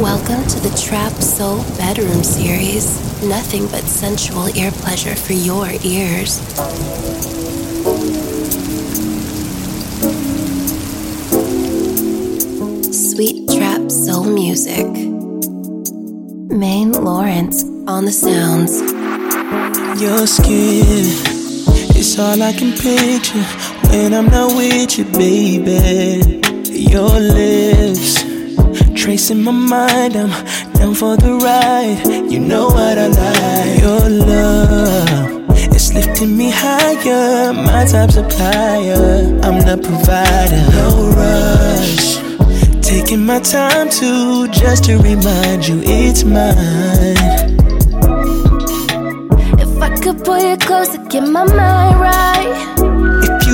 Welcome to the Trap Soul Bedroom Series. Nothing but sensual ear pleasure for your ears. Sweet Trap Soul Music. Maine Lawrence on the sounds. Your skin is all I can picture when I'm not with you, baby. Your lips tracing my mind, I'm down for the ride. You know what I like. Your love is lifting me higher. My time supplier, I'm the provider. No rush. Taking my time to just to remind you it's mine. If I could pull you close to get my mind right.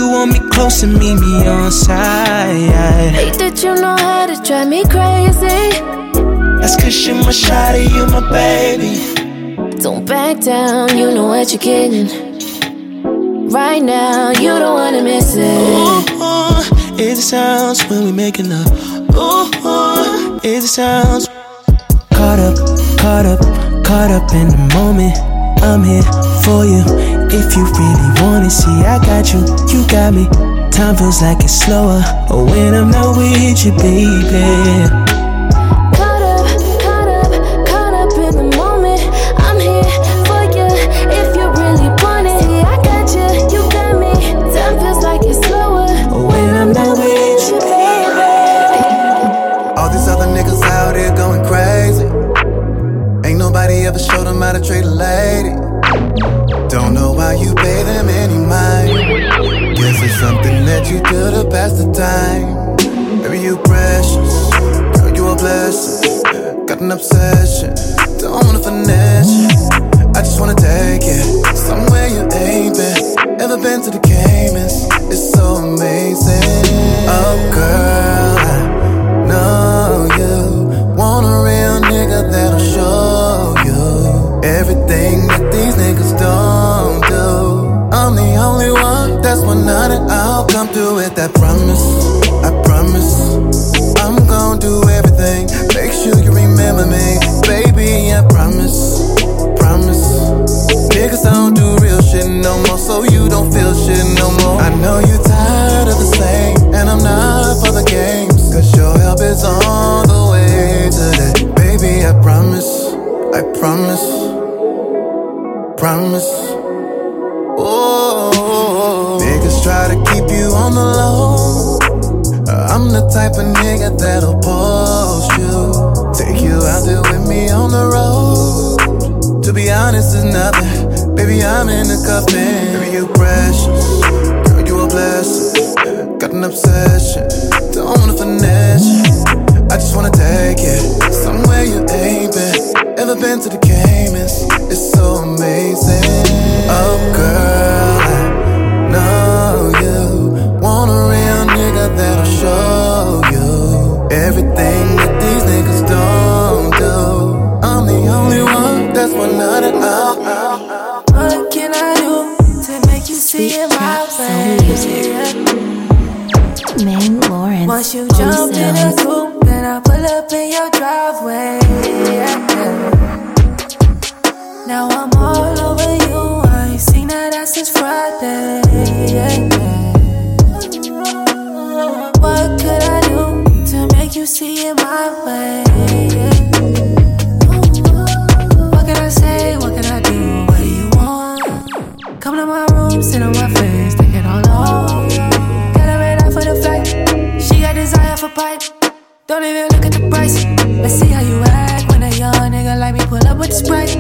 You want me close and meet me on side. Hate that you know how to drive me crazy. That's cause you're my shawty, you my baby. Don't back down, you know what you're getting. Right now, you don't wanna miss it. Ooh, it sounds when we making love. Ooh, it sounds caught up, caught up, caught up in the moment. I'm here for you. If you really wanna see, I got you, you got me. Time feels like it's slower when I'm not with you, baby. Obsession. I'm in you on the jump in a coupe, then I pull up in your driveway. Yeah. Now I'm all over you. I ain't seen that ass since Friday. Yeah. What could I do to make you see it my way? What can I say? What can I do? What do you want? Come to my room, sit on my face, Don't even look at the price. Let's see how you act when a young nigga like me pull up with the sprite.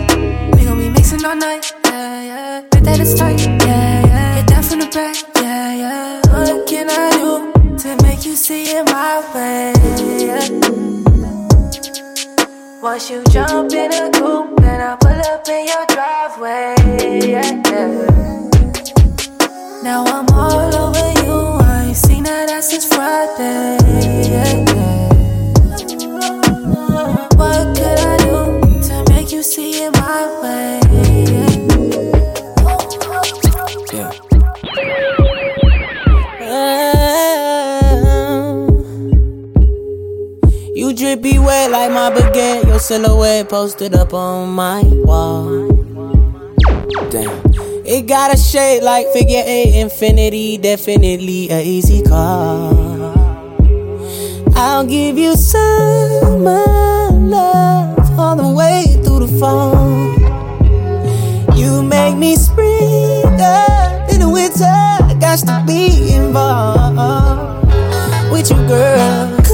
We gon' be mixing all night. Yeah, yeah. Bet that it's tight. Yeah, yeah. Get that from the back. Yeah, yeah. What can I do to make you see it my way? Yeah. Once you jump in a coupe, then I pull up in your driveway. Yeah, yeah. Now I'm all over you. I ain't seen that ass since Friday. Yeah, yeah. See it my way? Yeah. You drippy wet like my baguette. Your silhouette posted up on my wall. Damn. It got a shape like figure eight infinity, definitely a easy call. I'll give you summer love all the way through the fall. You make me spring up in the winter. Got to be involved with you, girl.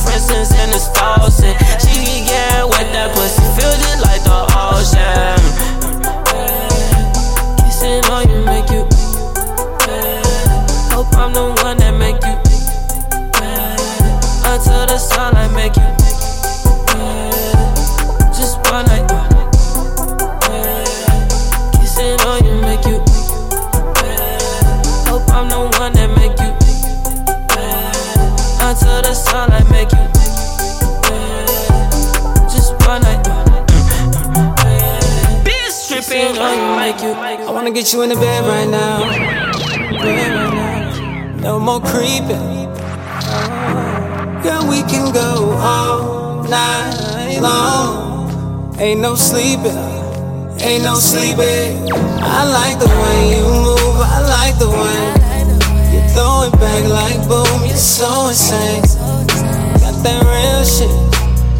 From differences in the stores. Get you in the bed right now. No more creeping Girl, we can go all night long. Ain't no sleeping, ain't no sleeping. I like the way you move, I like the way you throw it back like boom. You're so insane. Got that real shit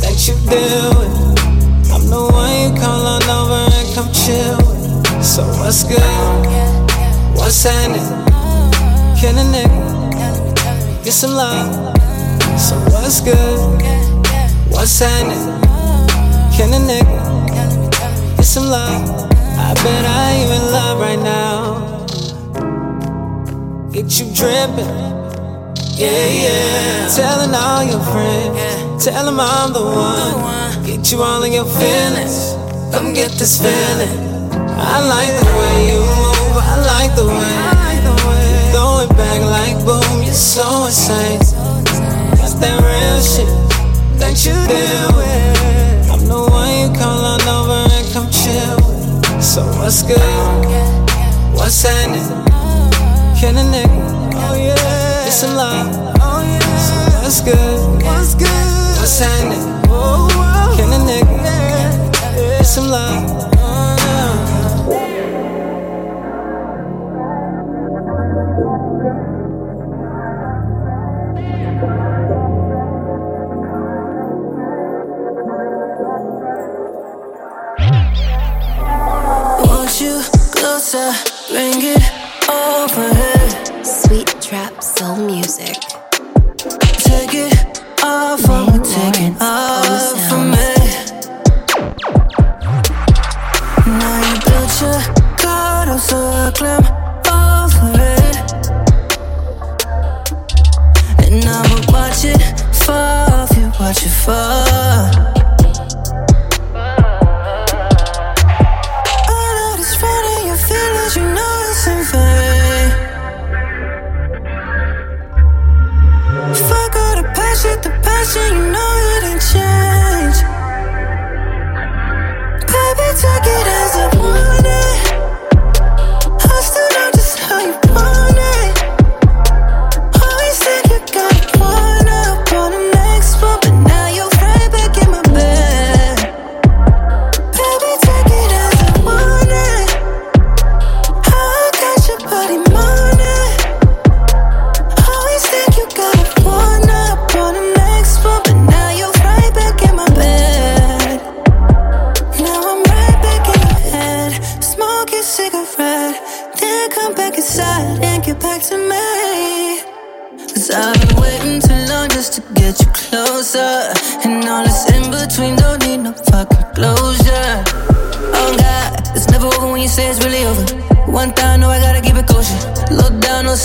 that you deal with. I'm the one you call on over and come chill. So what's good? What's happening? Can a nigga get some love? So what's good? What's happening? Can a nigga get some love? I bet I you in love right now. Get you dripping. Yeah, yeah. Telling all your friends. Tell them I'm the one. Get you all in your feelings. Come get this feeling. I like the way you move. I like the way. You throw it back like boom. You're so insane That's that real shit that you deal with. I'm the one you call on over and come chill with. So what's good? What's happening? Can a nigga? Oh yeah. Get some love. Oh yeah. So what's good? What's good? What's happening? Can a nigga? Get some love.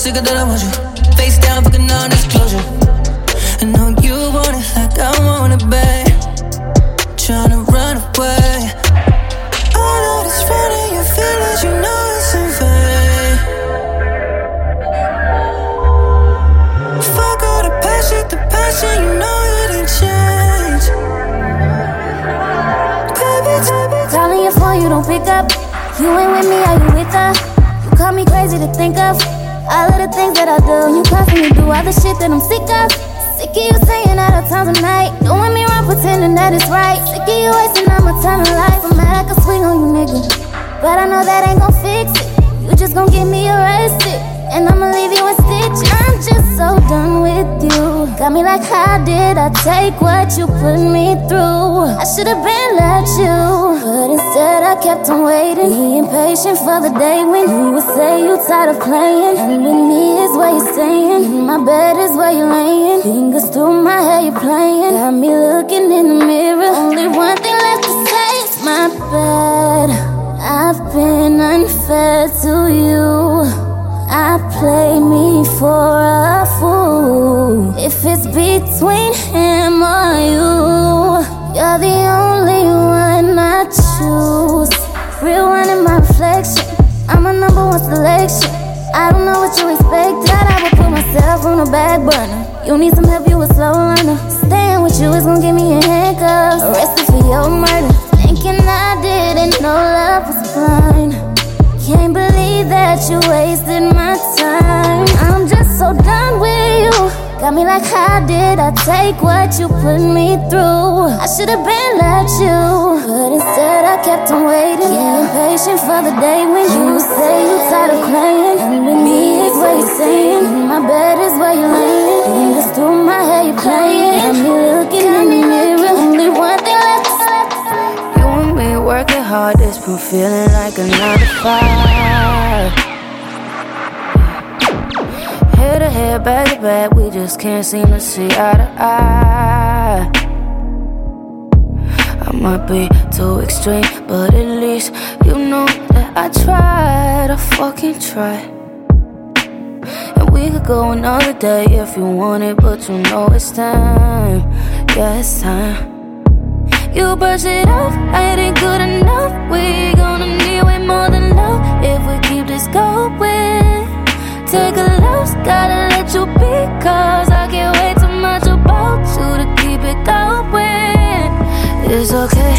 No secret that I want you. The shit that I'm sick of. Sick of you saying all the times of night. Doing me wrong, pretending that it's right. Sick of you wasting all my time in life. I'm mad I could swing on you, nigga. But I know that ain't gon' fix it. You just gon' get me arrested. And I'ma leave you in stitches. I'm just so done with you. Got me like, how did I take what you put me through? I should've been let you. Instead, I kept on waiting. Be impatient for the day when you would say you tired of playing. And with me is where you're staying. In my bed is where you're laying. Fingers through my hair, you're playing. Got me looking in the mirror. Only one thing left to say my bad. I've been unfair to you. I play me for back burner. You need some help, you a slow learner. Staying with you is gonna give me a handcuffs. Arrested for your murder. Thinking I didn't know love was blind. Can't believe that you wasted my time. I'm just so done with you. Got me like, how did I take what you put me through? I should've been let you, but instead I kept on waiting. Getting impatient for the day when you say you tired of playing. And with me is what you're saying. In my bed is where you're laying. Fingers through my hair, you're playing. Got me looking in the mirror. Only one thing left. You and me working hard, this been feeling like another fight. Head to head, back to back, we just can't seem to see eye to eye. I might be too extreme, but at least you know that I tried, I fucking tried. And we could go another day if you want it, but you know it's time. Yeah, it's time. You brush it off, it ain't good enough. We gonna need way more than love if we keep this going. Take a loss, gotta let you be, cause I get way too much about you to keep it going. It's okay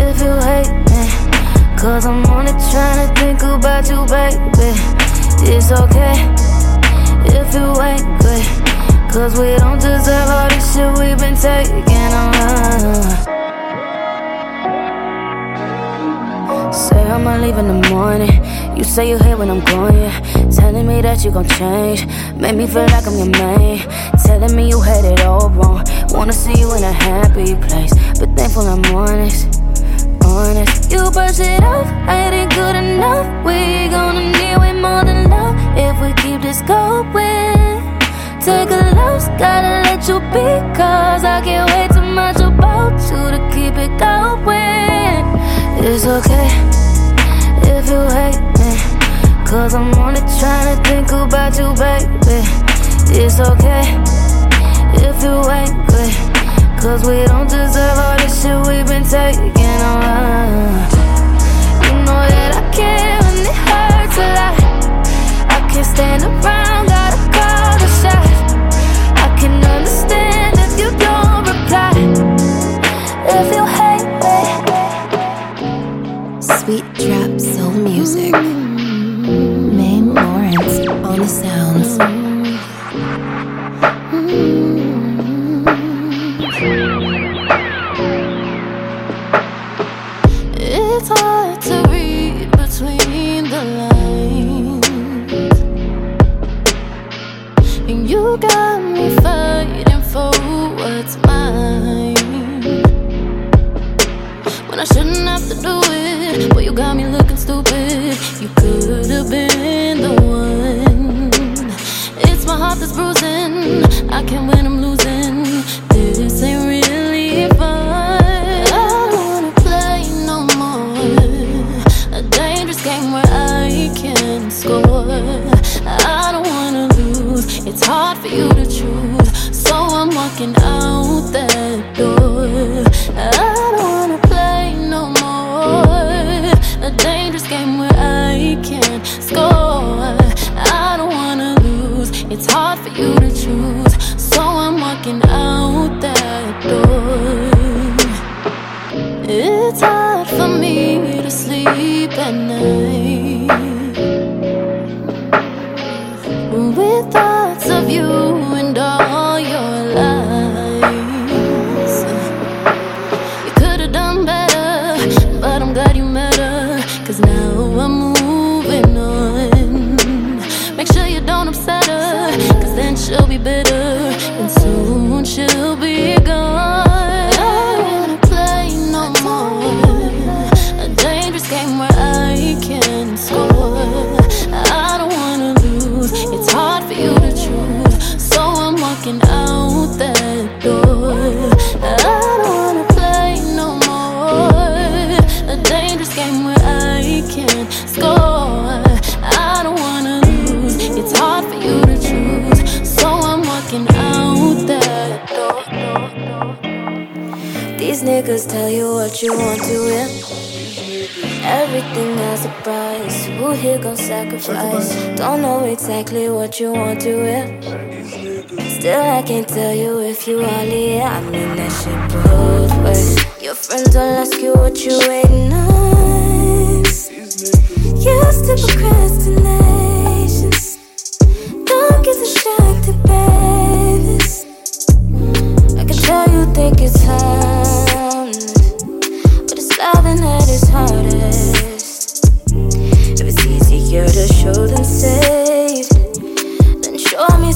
if you hate me, cause I'm only trying to think about you, baby. It's okay if you ain't good. Cause we don't deserve all this shit we've been taking on. I'ma leave in the morning. You say you hate when I'm gone, yeah. Telling me that you gon' change. Make me feel like I'm your man. Telling me you had it all wrong. Wanna see you in a happy place. But thankful I'm honest. Honest. You brush it off, I ain't good enough. We gonna need way more than love if we keep this going. Take a loss, gotta let you be, cause I can't wait too much about you to keep it going. It's okay if you hate me, cause I'm only trying to think about you, baby. It's okay if you angry, cause we don't deserve all this shit we've been taking on. You know that I can't when it hurts a lot. I can't stand around, gotta call the shots. I can understand if you don't reply. If you. Sweet trap soul music. Maine Lawrence on the sounds.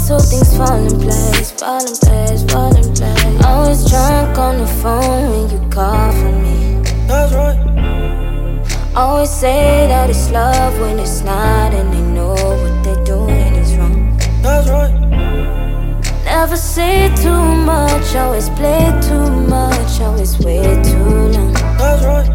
So things fall in place, fall in place, fall in place. Always drunk on the phone when you call for me. That's right. Always say that it's love when it's not, and they know what they're doing is wrong. That's right. Never say too much, always play too much, always wait too long. That's right.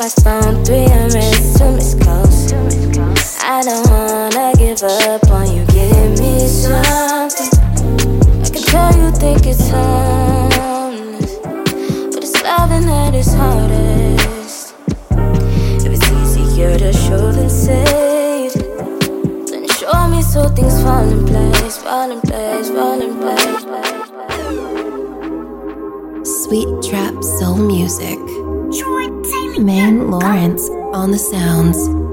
My phone, three unread, Lawrence on the sounds.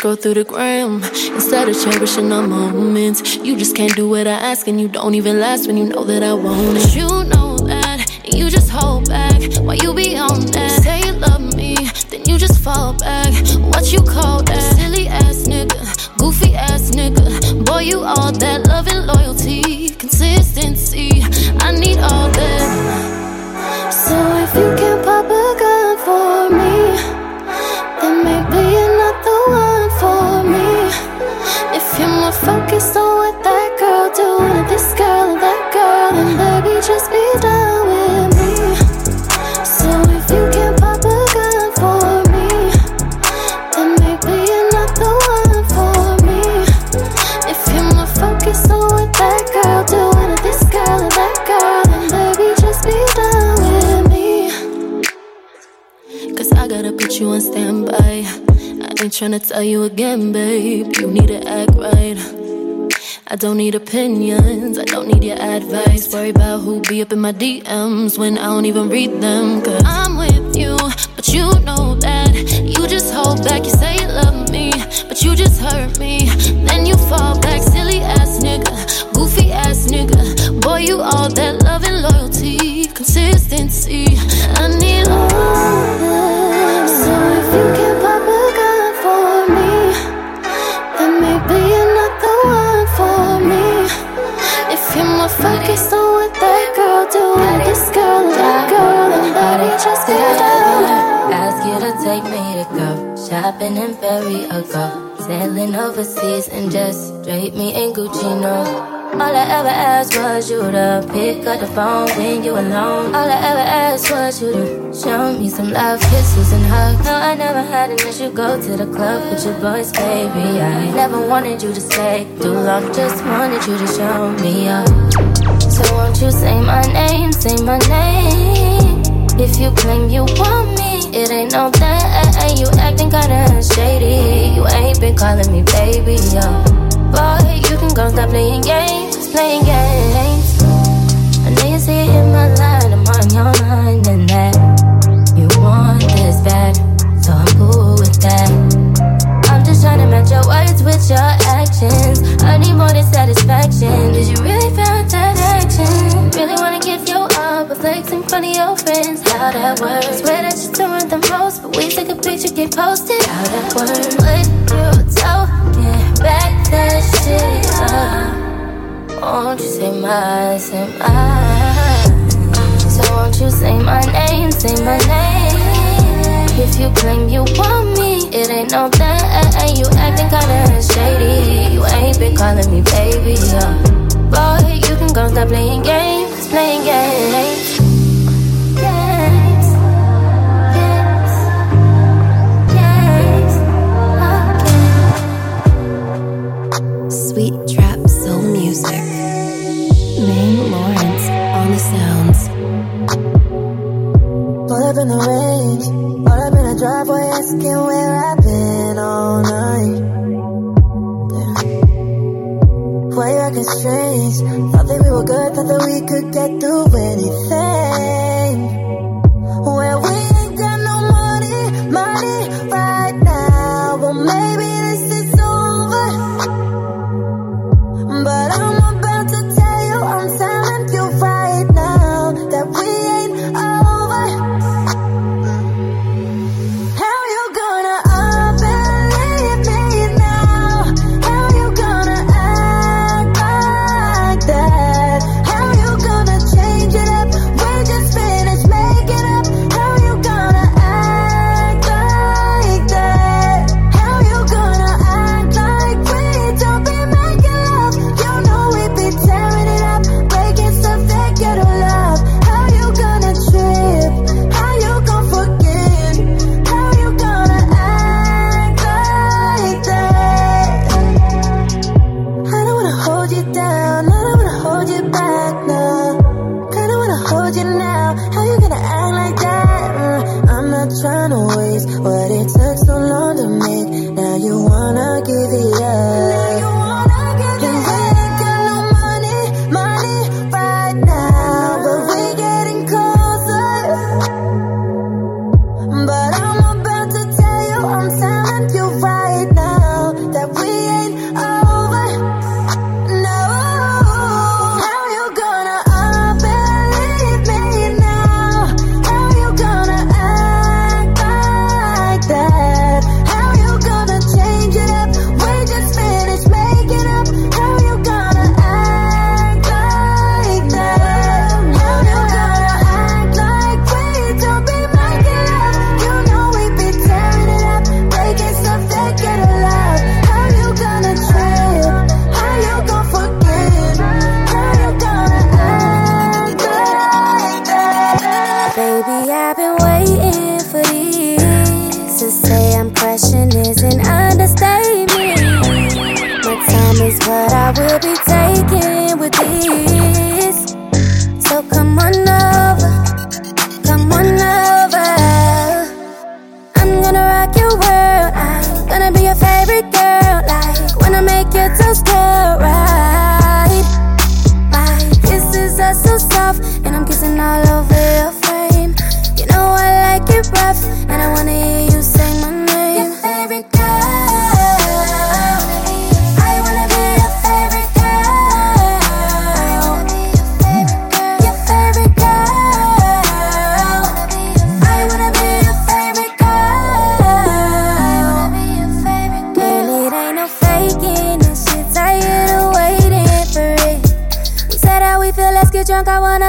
Scroll through the gram instead of cherishing our moments. You just can't do what I ask, and you don't even last when you know that I want it. You know that, you just hold back while you be on tryna tell you again, babe. You need to act right. I don't need opinions, I don't need your advice. Worry about who be up in my DMs when I don't even read them. Cause I'm with you, but you know that. You just hold back, you say you love me, but you just hurt me. Then you fall back, silly ass nigga, goofy ass nigga. Boy, you all that love and loyalty, consistency. I need in Perry or go sailing overseas and just drape me in Gucci. No, all I ever asked was you to pick up the phone when you alone. All I ever asked was you to show me some love, kisses and hugs. No, I never had an you Go to the club with your boys, baby. I never wanted you to stay too long. Just wanted you to show me up. So won't you say my name, say my name? If you claim you want me, it ain't no that. You acting kinda shady. You ain't been calling me baby, yo. Boy, you can go stop playing games, playing games. I know you see it in my line, I'm on your mind, and that you want this bad, so I'm cool with that. I'm just trying to match your words with your actions. I need more than satisfaction. Did you really feel that action? Really wanna give you all, but flex in front of your friends. How that works? What you? Back that shit up. Won't you say my, say my? So won't you say my name, say my name? If you claim you want me, it ain't no that. You acting kinda shady. You ain't been calling me baby, yeah. Boy, you can go stop playing games, playing. Games,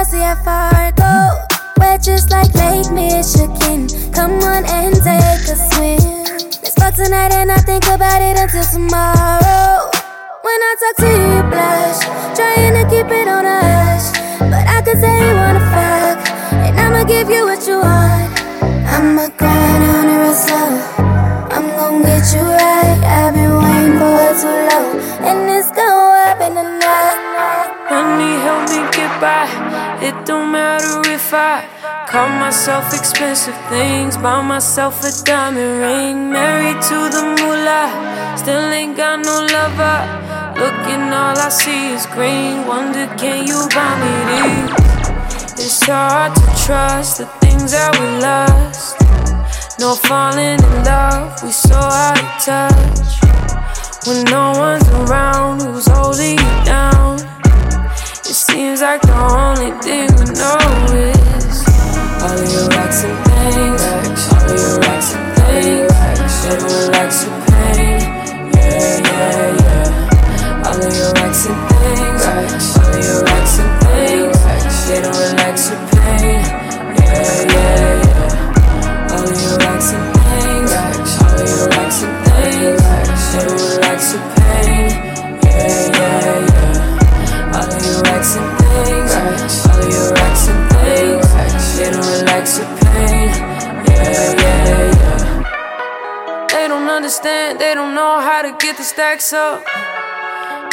see how far it go. We're just like Lake Michigan. Come on and take a swim. Let's fuck tonight and I think about it until tomorrow. When I talk to you, you blush. Trying to keep it on hush. But I could say you wanna fuck. And I'ma give you what you want. I'm a grind on a hustle. I'm gon' get you right. I've been waiting for it too long. And it's gonna happen tonight. Money help me get by. It don't matter if I call myself expensive things, buy myself a diamond ring, married to the moolah. Still ain't got no lover. Looking, all I see is green. Wonder, can you buy me these? It's hard to trust the things that we lost. No falling in love, we so out of touch. When no one's around, who's holding you down? It seems like the only thing we know is all of your racks and things, all of your racks and things, never relax your pain. Yeah, yeah, yeah. All of your racks and things, don't they don't know how to get the stacks up.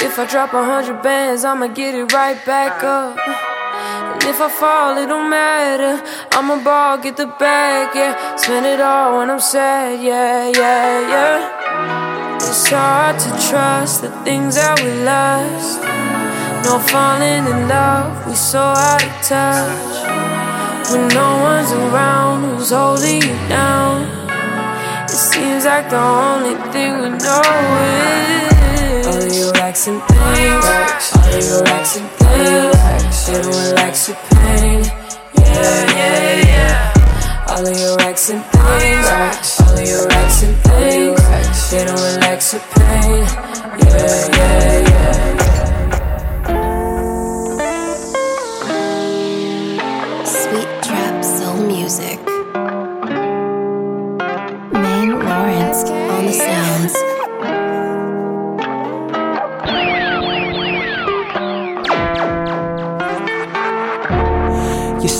If I drop a hundred bands, I'ma get it right back up. And if I fall, it don't matter. I'ma ball, get the bag, yeah. Spend it all when I'm sad, yeah, yeah, yeah. It's hard to trust the things that we lost. No falling in love, we so out of touch. When no one's around, who's holding you down? It seems like the only thing we know is all of your racks and things, all of your racks and things. Don't relax your pain. Yeah, yeah, yeah. All of your racks and things, all of your racks and things. They don't relax your pain. Yeah, yeah, yeah.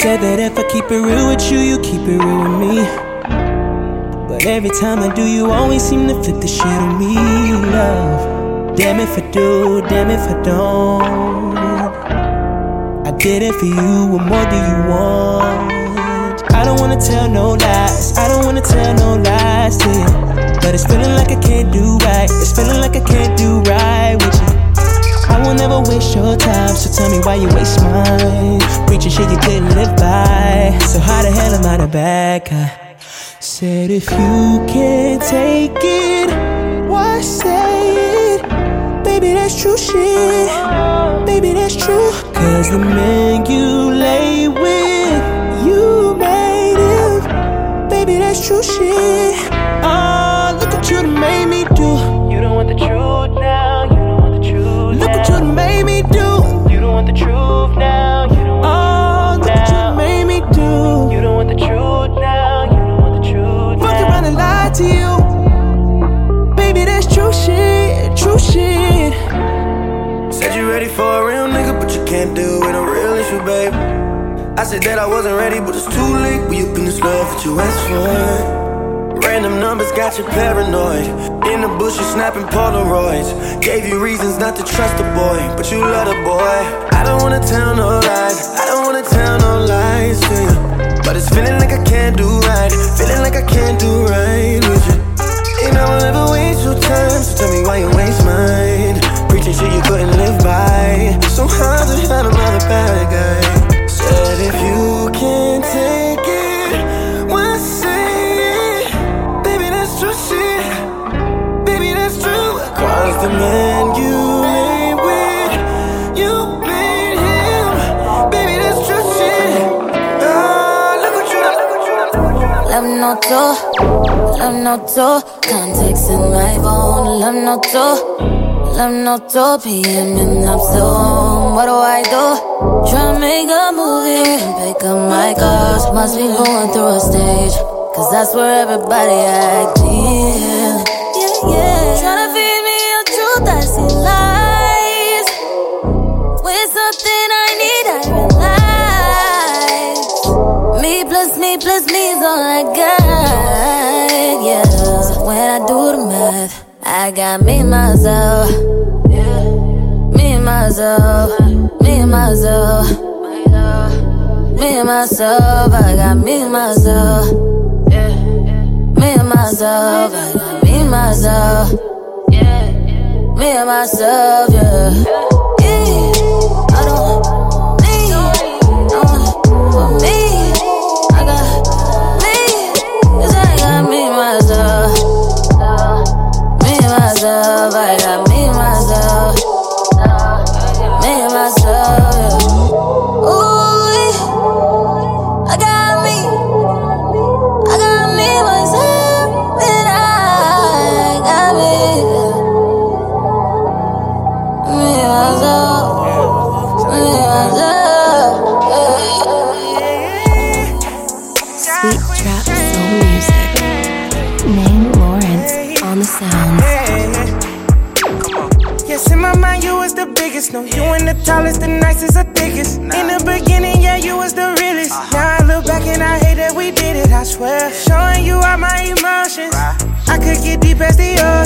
Said that if I keep it real with you, you keep it real with me. But every time I do, you always seem to flip the shit on me, love. Damn if I do, damn if I don't. I did it for you, what more do you want? I don't wanna tell no lies, I don't wanna tell no lies to you. But it's feeling like I can't do right, it's feeling like I can't do right with you. I will never waste your time, so tell me why you waste mine. Preaching shit you didn't live by. So how the hell am I the bad guy? Said if you can't take it, why say it? Baby, that's true shit. Baby, that's true. Cause the man I said that I wasn't ready, but it's too late. We up in this love that you asked for. Random numbers got you paranoid. In the bushes snapping Polaroids. Gave you reasons not to trust the boy, but you love the boy. I don't wanna tell no lies. I don't wanna tell no lies to you. But it's feeling like I can't do right. Feeling like I can't do right with you. And I will never waste your time, so tell me why you waste mine. Preaching shit you couldn't live by. So how the hell am I the bad guy? noto, contacts in my phone. Love noto, love noto, PM and I'm the home. What do I do? Try to make a movie and pick up my cars. Must be going through a stage, cause that's where everybody acting. I realize. Me plus me plus me is all I got. Yeah. So when I do the math, I got me myself. Me and myself. Me myself. Me and myself. I got me myself. Me and myself. I got me myself. Me and myself, yeah. Yeah.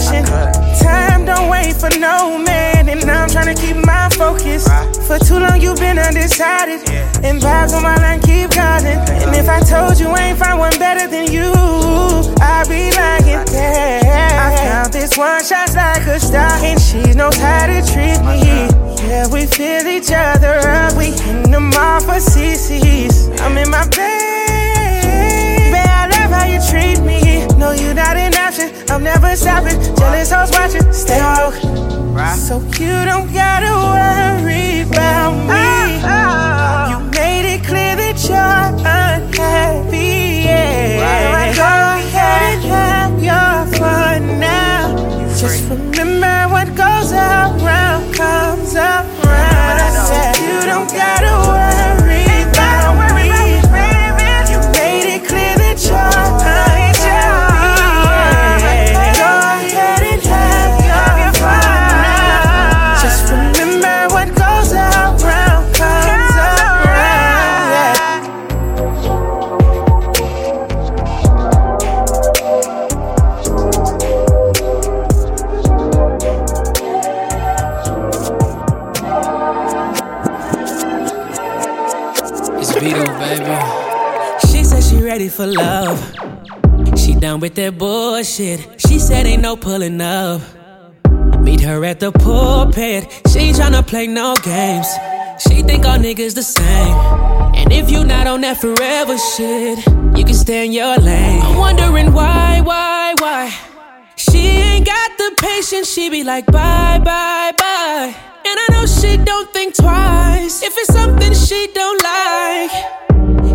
Time don't wait for no man, and I'm trying to keep my focus. For too long, you've been undecided. And vibes on my line keep calling. And if I told you I ain't find one better than you, I'd be lying. Damn. I found this one shot's like a star, and she knows how to treat me. Yeah, we fill each other up. We in the mall for CC's. I'm in my bed. Babe, I love how you treat me. Hoes watching. Stay woke. So you don't gotta worry about me. Ah, ah. You made it clear that you're unhappy. Yeah. Go ahead and have your fun now. Just with that bullshit. She said ain't no pulling up. Meet her at the pulpit. She ain't tryna play no games. She think all niggas the same. And if you not on that forever shit, you can stay in your lane. I'm wondering why, why, why. She ain't got the patience. She be like bye, bye, bye. And I know she don't think twice. If it's something she don't like,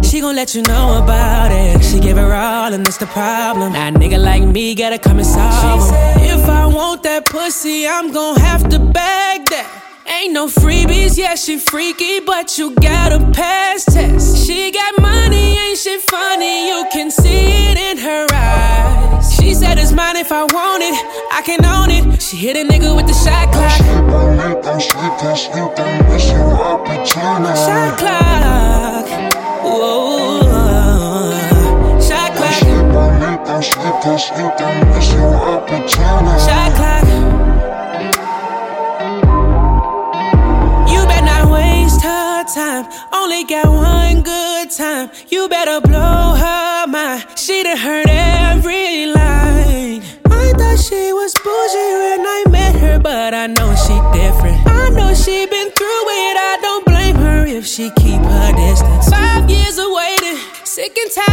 she gon' let you know about it. She give her all, and that's the problem. Now, a nigga like me gotta come and solve 'em. If I want that pussy, I'm gon' have to beg that. Ain't no freebies, yeah, she freaky, but you gotta pass test. She got money, ain't she funny? You can see it in her eyes. She said it's mine if I want it, I can own it. She hit a nigga with the shot clock. Shot clock. Shot clock. Shot clock. You better not waste her time. Only got one good time. You better blow her mind. She done heard every line. I thought she was bougie when I met her, but I know she different. I know she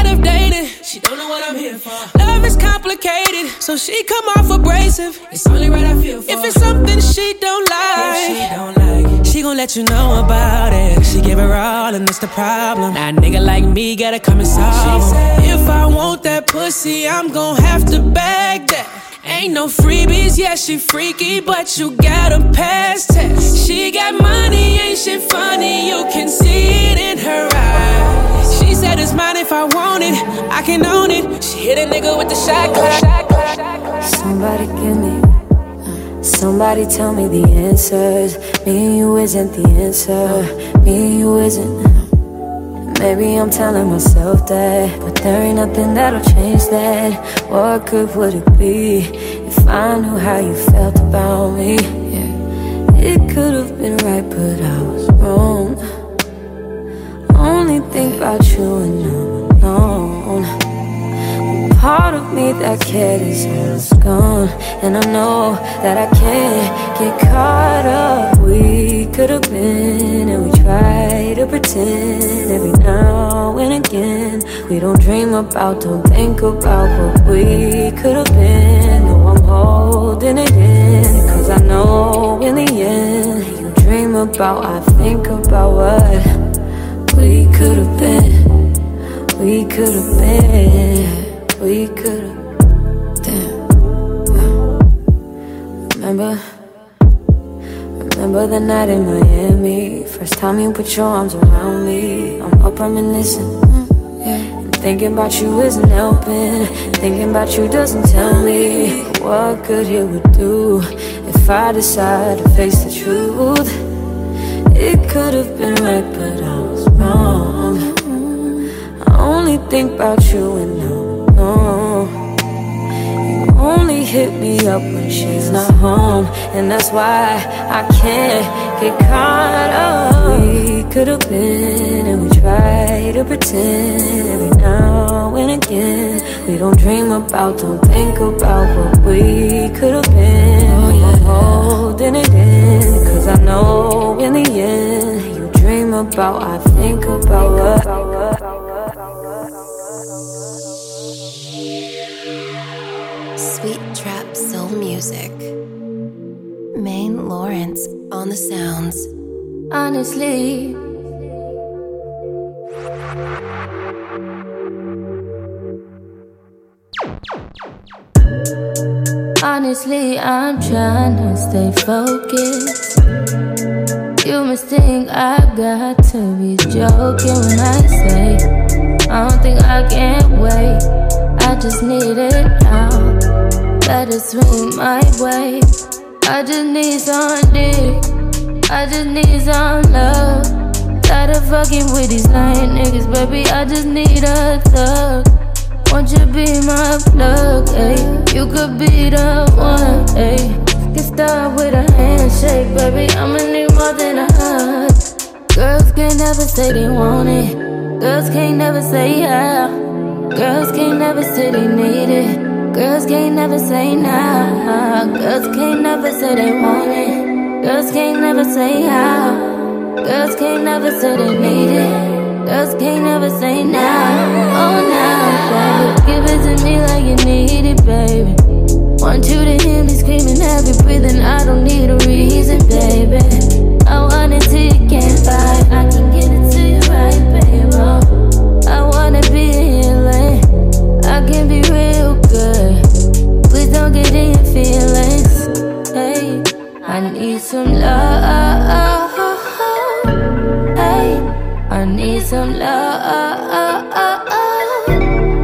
tired of dating. She don't know what I'm here for. Love is complicated, so she come off abrasive. It's only right I feel for. If it's something she don't like, she don't like. She gon' let you know about it. She give her all, and that's the problem. Now, nigga like me gotta come and solve. She said, if I want that pussy, I'm gon' have to bag that. Ain't no freebies, yeah, she freaky, but you gotta pass test. She got money, ain't she funny, you can see it in her eyes. Said it's mine if I want it, I can own it. She hit a nigga with the shot clock. Somebody give me, somebody tell me the answers. Me and you isn't the answer, me and you isn't. Maybe I'm telling myself that, but there ain't nothing that'll change that. What good would it be if I knew how you felt about me? Yeah. It could have been right, but I was wrong. Only think about you and I'm alone. Part of me that cared is gone. And I know that I can't get caught up. We could have been and we try to pretend Every now and again. We don't dream about, don't think about what we could have been. No, I'm holding it in Cause I know in the end You dream about, I think about what we could have been We could have been we could've. Damn. Remember? Remember the night in Miami? First time you put your arms around me. I'm up reminiscing. Mm, and thinking about you isn't helping. Thinking about you doesn't tell me what good it would do if I decide to face the truth. It could have been right, but I think about you and now you only hit me up when she's not home, and that's why I can't get caught up. We could have been, and we try to pretend every now and again. We don't dream about, don't think about what we could have been. Oh, I'm holding it in, cause I know in the end, you dream about, I think about what. Music. Maine Lawrence on the sounds. Honestly, Honestly, I'm trying to stay focused. You must think I got to be joking when I say I don't think I can wait. I just need it now. Better swing my way. I just need some dick. I just need some love. Tired of fucking with these lying niggas, baby. I just need a thug. Won't you be my plug, ayy? You could be the one, ayy. Get started with a handshake, baby. I'ma need more than a hug. Girls can't never say they want it. Girls can't never say yeah. Girls can't never say they need it. Girls can't never say nah. Girls can't never say they want it. Girls can't never say how. Girls can't never say they need it. Girls can't never say nah. Oh nah, baby. Give it to me like you need it, baby. Want you to hear me screaming, heavy breathing. I don't need a reason, baby. I want it till you can't fight. I can get it to you right, baby. I wanna be healing. I can be real get in your feelings. Hey, I need some love. Hey, I need some love.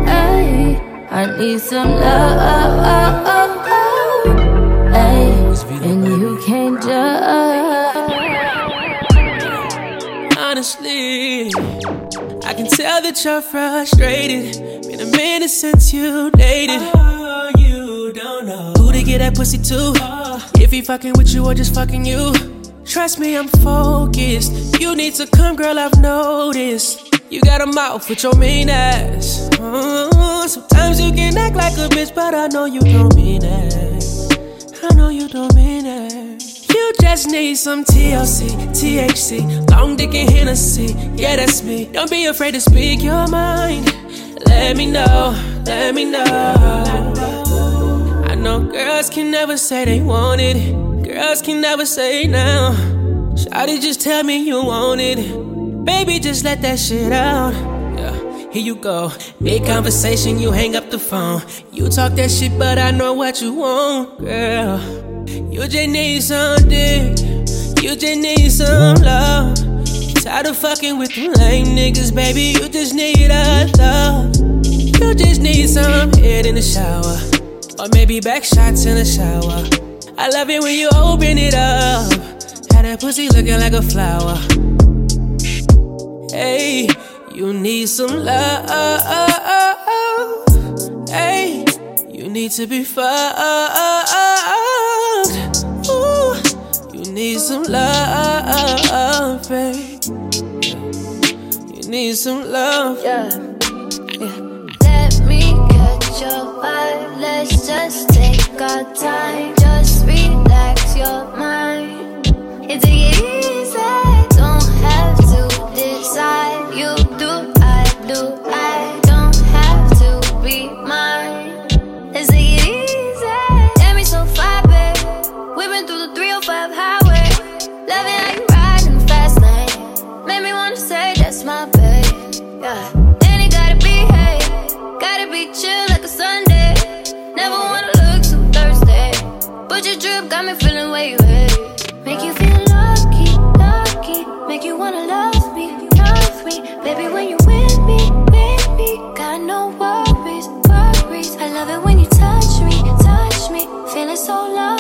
Hey, I need some love. Hey, and you can't judge. Honestly, I can tell that you're frustrated been a minute since you dated. Don't know who to get that pussy to. If he fucking with you or just fucking you. Trust me, I'm focused. You need to come, girl, I've noticed. You got a mouth with your mean ass. Oh, sometimes you can act like a bitch, but I know you don't mean it. I know you don't mean it. You just need some TLC, THC, long dick and Hennessy. Yeah, that's me. Don't be afraid to speak your mind. Let me know, let me know. Know girls can never say they want it. Girls can never say now. Shawty, just tell me you want it. Baby, just let that shit out. Yeah, here you go. Big conversation, you hang up the phone. You talk that shit, but I know what you want, girl. You just need some dick. You just need some love. Tired of fucking with lame niggas, baby. You just need a love. You just need some head in the shower. Or maybe back shots in the shower. I love it when you open it up. Had that pussy looking like a flower. Hey, you need some love. Hey, you need to be fucked. Ooh, you need some love, babe. You need some love. Yeah. Let's just take our time. Just relax your mind. And take it easy. Don't have to decide. You do, I do. Your drip got me feeling way, way. Make you feel lucky, lucky. Make you wanna love me, love me. Baby, when you with me, with me. Got no worries, worries. I love it when you touch me, touch me. Feeling so lovely,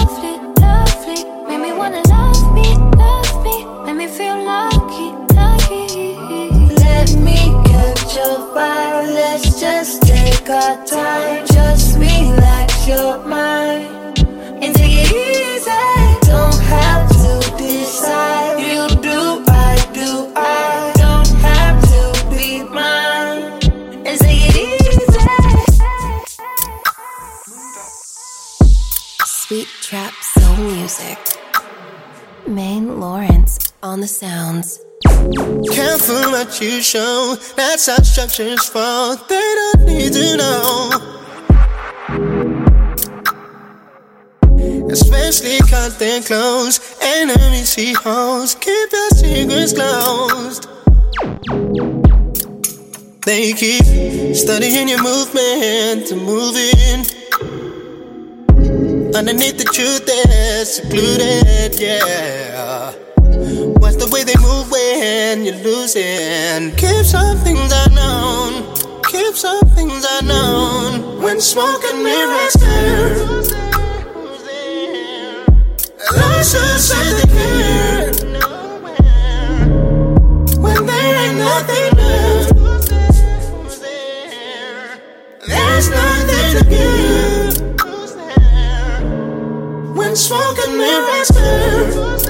the sounds. Careful what you show, that's how structures fall. They don't need to know. Especially cause they're close. Enemies see holes. Keep your secrets closed. They keep studying your movement to move in. Underneath the truth, they're secluded, yeah. Watch the way they move when you're losing. Keep some things unknown. Keep some things unknown. When smoke and mirrors turn. License say they care. When there ain't nothing left. Who's there? Who's there? There's nothing to give. When smoke and mirrors turn.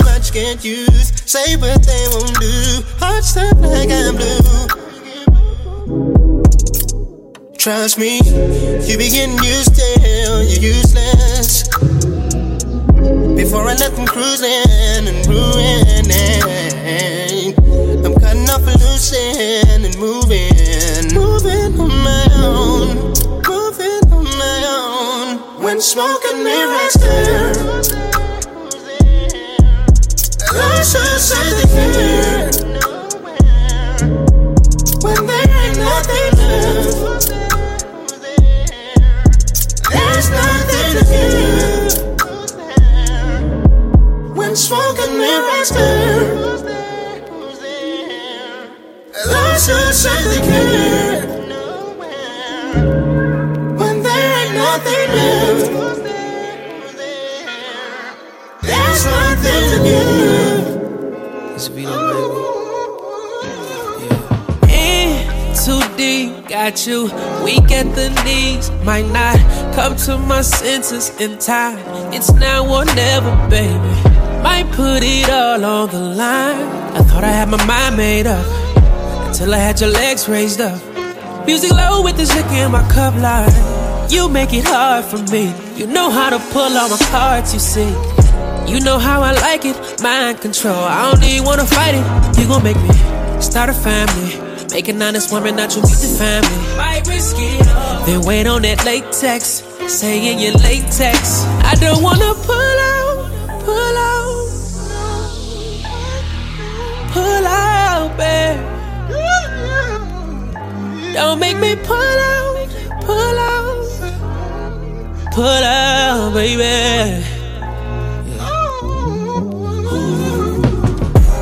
much, get used. Say what they won't do. Heart stuck like I'm blue. Trust me, you be getting used till you're useless. Before I let them cruising and ruin it. I'm cutting off and losing and moving. Moving on my own. Moving on my own. When smoke and mirrors turn. When there there's nothing to give. Got you weak at the knees. Might not come to my senses in time. It's now or never, baby. Might put it all on the line. I thought I had my mind made up until I had your legs raised up. Music low with this liquor in my cup line. You make it hard for me. You know how to pull all my cards, you see. You know how I like it, mind control. I don't even wanna fight it. You gon' make me start a family. Make an honest woman not you meet the family. Might risk it all. Then wait on that latex. Say in your latex. I don't wanna pull out, pull out, pull out, babe. Don't make me pull out, pull out, pull out, baby.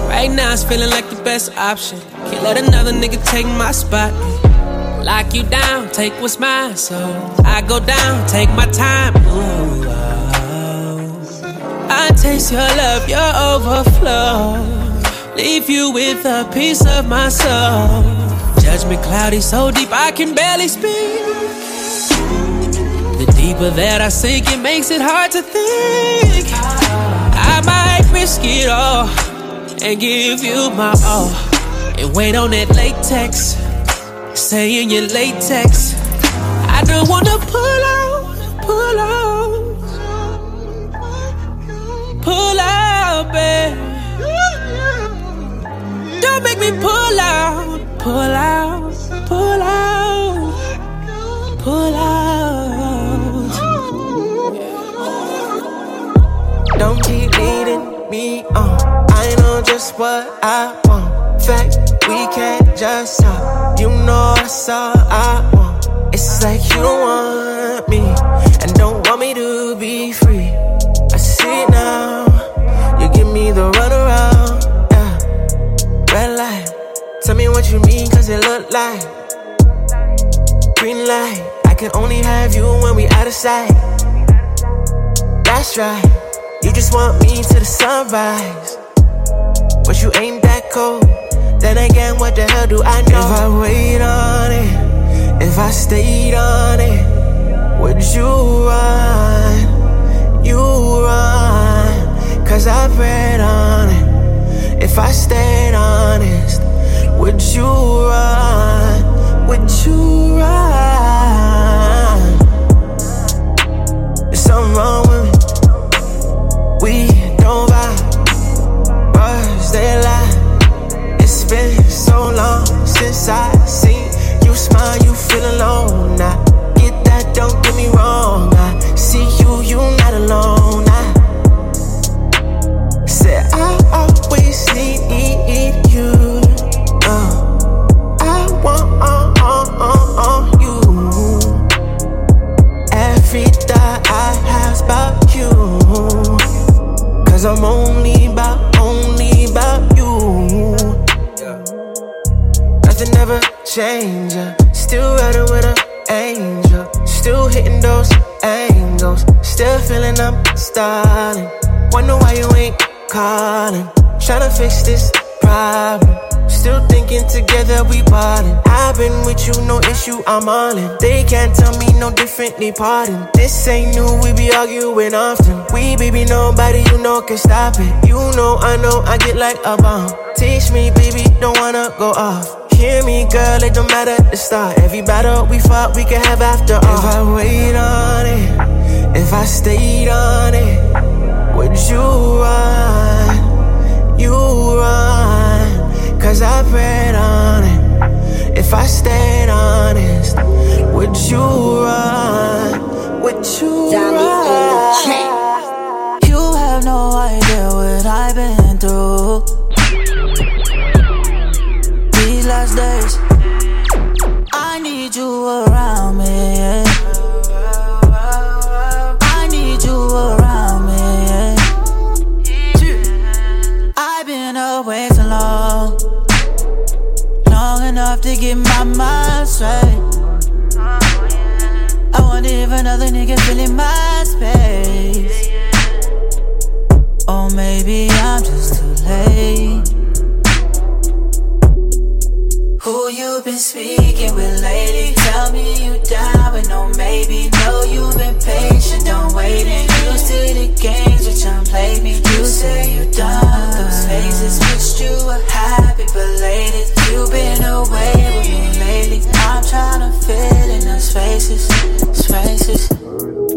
Right now it's feeling like the best option. Can't let another nigga take my spot. Lock you down, take what's mine. So I go down, take my time. Ooh, oh. I taste your love, your overflow. Leave you with a piece of my soul. Judgment cloudy, so deep I can barely speak. The deeper that I sink, it makes it hard to think. I might risk it all and give you my all. And wait on that latex. Say in your latex. I don't wanna pull out, pull out, pull out, babe. Don't make me pull out, pull out, pull out, pull out. Don't keep leading me on. I know just what I want. Fact, we can't just stop. You know that's all I want. It's like you don't want me and don't want me to be free. I see it now. You give me the runaround. Yeah. Red light. Tell me what you mean, cause it look like green light. I can only have you when we out of sight. That's right. You just want me to the sunrise. But you ain't that cold. Then again, what the hell do I know? If I wait on it, if I stayed on it, would you run? You run. Cause I prayed on it. If I stayed honest, would you run? Would you run? There's something wrong I seen you smile, you feel alone. I get that, don't get me wrong. I see you, you not alone. I said I always need you. Uh, I want uh, uh, uh, uh, you. Every thought I have about you. Cause I'm only about, ever change. yeah. Still riding with an angel. Still hitting those angles. Still feeling I'm styling. Wonder why you ain't calling. Tryna fix this problem. Still thinking together we ballin'. I've been with you, no issue, I'm all in. They can't tell me no differently, pardon. This ain't new, we be arguing often. We baby, nobody you know can stop it. You know, I know, I get like a bomb. Teach me, baby, don't wanna go off. Hear me, girl, it don't matter the start. Every battle we fought, we can have after all. If I wait on it, if I stayed on it, would you run? You run, cause I prayed on it. If I stayed honest, would you run? Would you run? You have no idea what I've been These days, I need you around me. I need you around me. I've been away so long, long enough to get my mind straight. I wonder if another nigga filling my space. Or maybe I'm just late. Been speaking with lately. Tell me you down with no maybe. Know you've been patient, don't wait. And used to the games which I'm played me. You say you done those phases, wished you were happy belated. You've been away with me lately. I'm trying to fill in those spaces, spaces.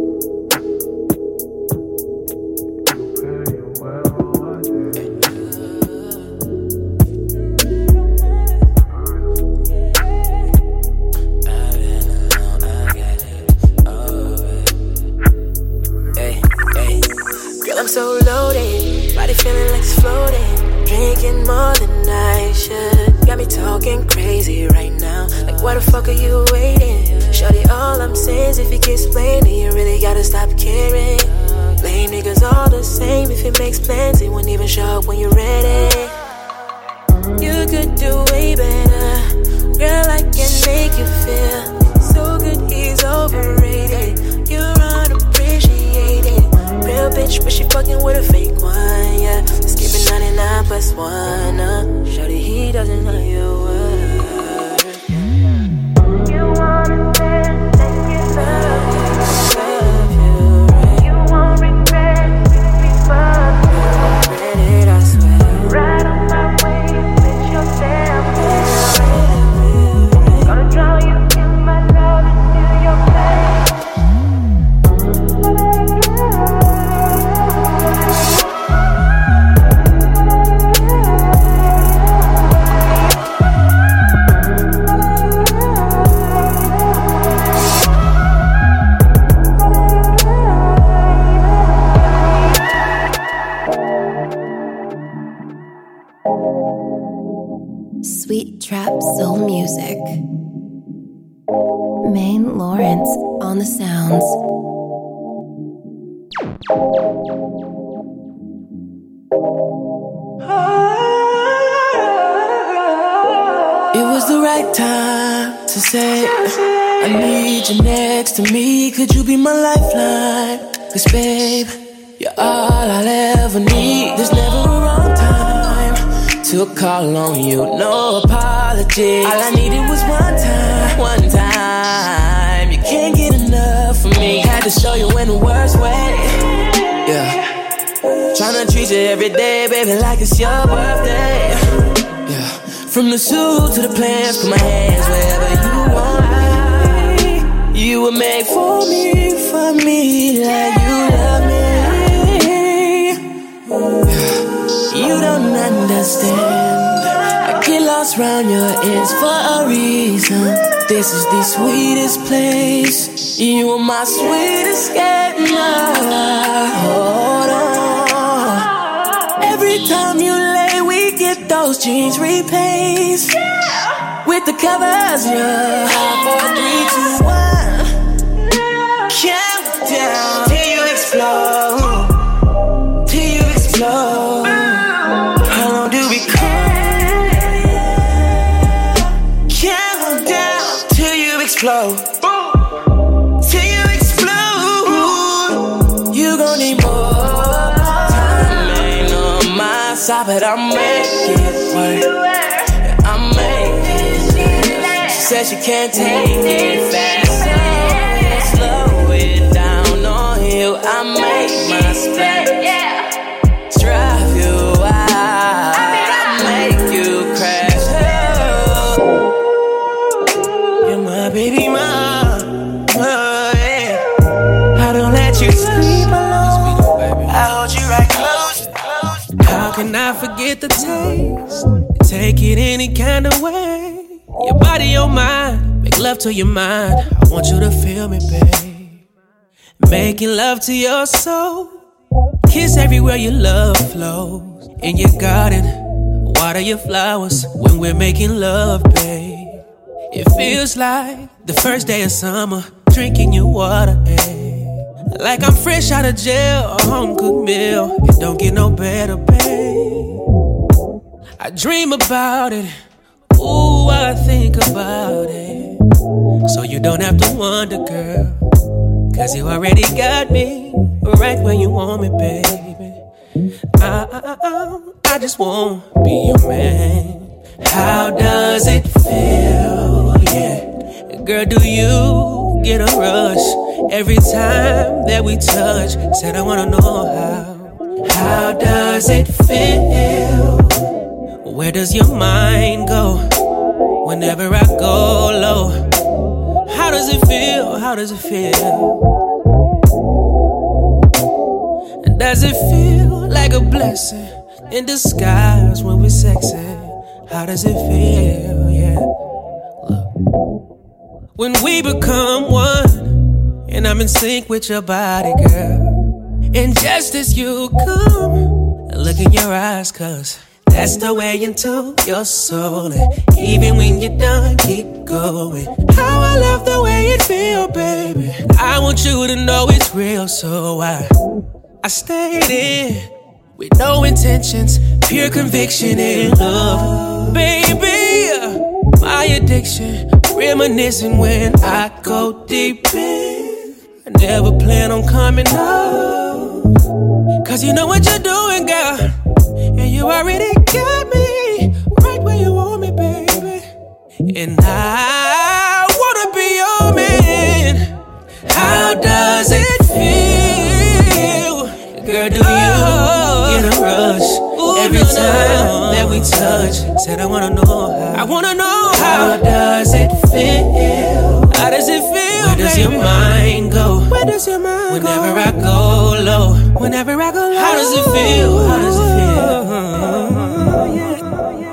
Those jeans replaced. With the covers, yeah. Four, three, two, one. Count down till you explode. Said she can't take it fast. Slow it down on you. I make my splash. Drive you wild. I make you crash. Oh. You're my baby mom. Oh, yeah. I don't let you sleep alone. I hold you right close. How can I forget the taste? Take it any kind of way. Your body, your mind. Make love to your mind. I want you to feel me, babe. Making love to your soul. Kiss everywhere your love flows. In your garden, water your flowers when we're making love, babe. It feels like the first day of summer, drinking your water, eh? Like I'm fresh out of jail, a home cooked meal. It don't get no better, babe. I dream about it, ooh, I think about it. So you don't have to wonder, girl. Cause you already got me right where you want me, baby. I, I, I, I just want to be your man. How does it feel Yeah. Girl, do you get a rush every time that we touch? Said I wanna know how. How does it feel? Where does your mind go whenever I go low? How does it feel? How does it feel? And does it feel like a blessing in disguise when we're sexy? How does it feel? Yeah. Look. When we become one, and I'm in sync with your body, girl. And just as you come, I look in your eyes, cause that's the way into your soul. And even when you're done, keep going. How I love the way it feel, baby. I want you to know it's real, so I, I stayed in with no intentions, pure conviction and love, baby. My addiction, reminiscing when I go deep in. I never plan on coming out, cause you know what you're doing, girl. And you already got me right where you want me, baby. And I wanna be your man. How does it feel? Girl, do you get a rush oh, every time that we touch? Said I wanna know how. I wanna know how How does it feel? How does it feel? Where does your mind go? Where does your mind Whenever go? I go low. Whenever I go low. How does it feel? How does it feel? Oh, yeah. Oh, yeah.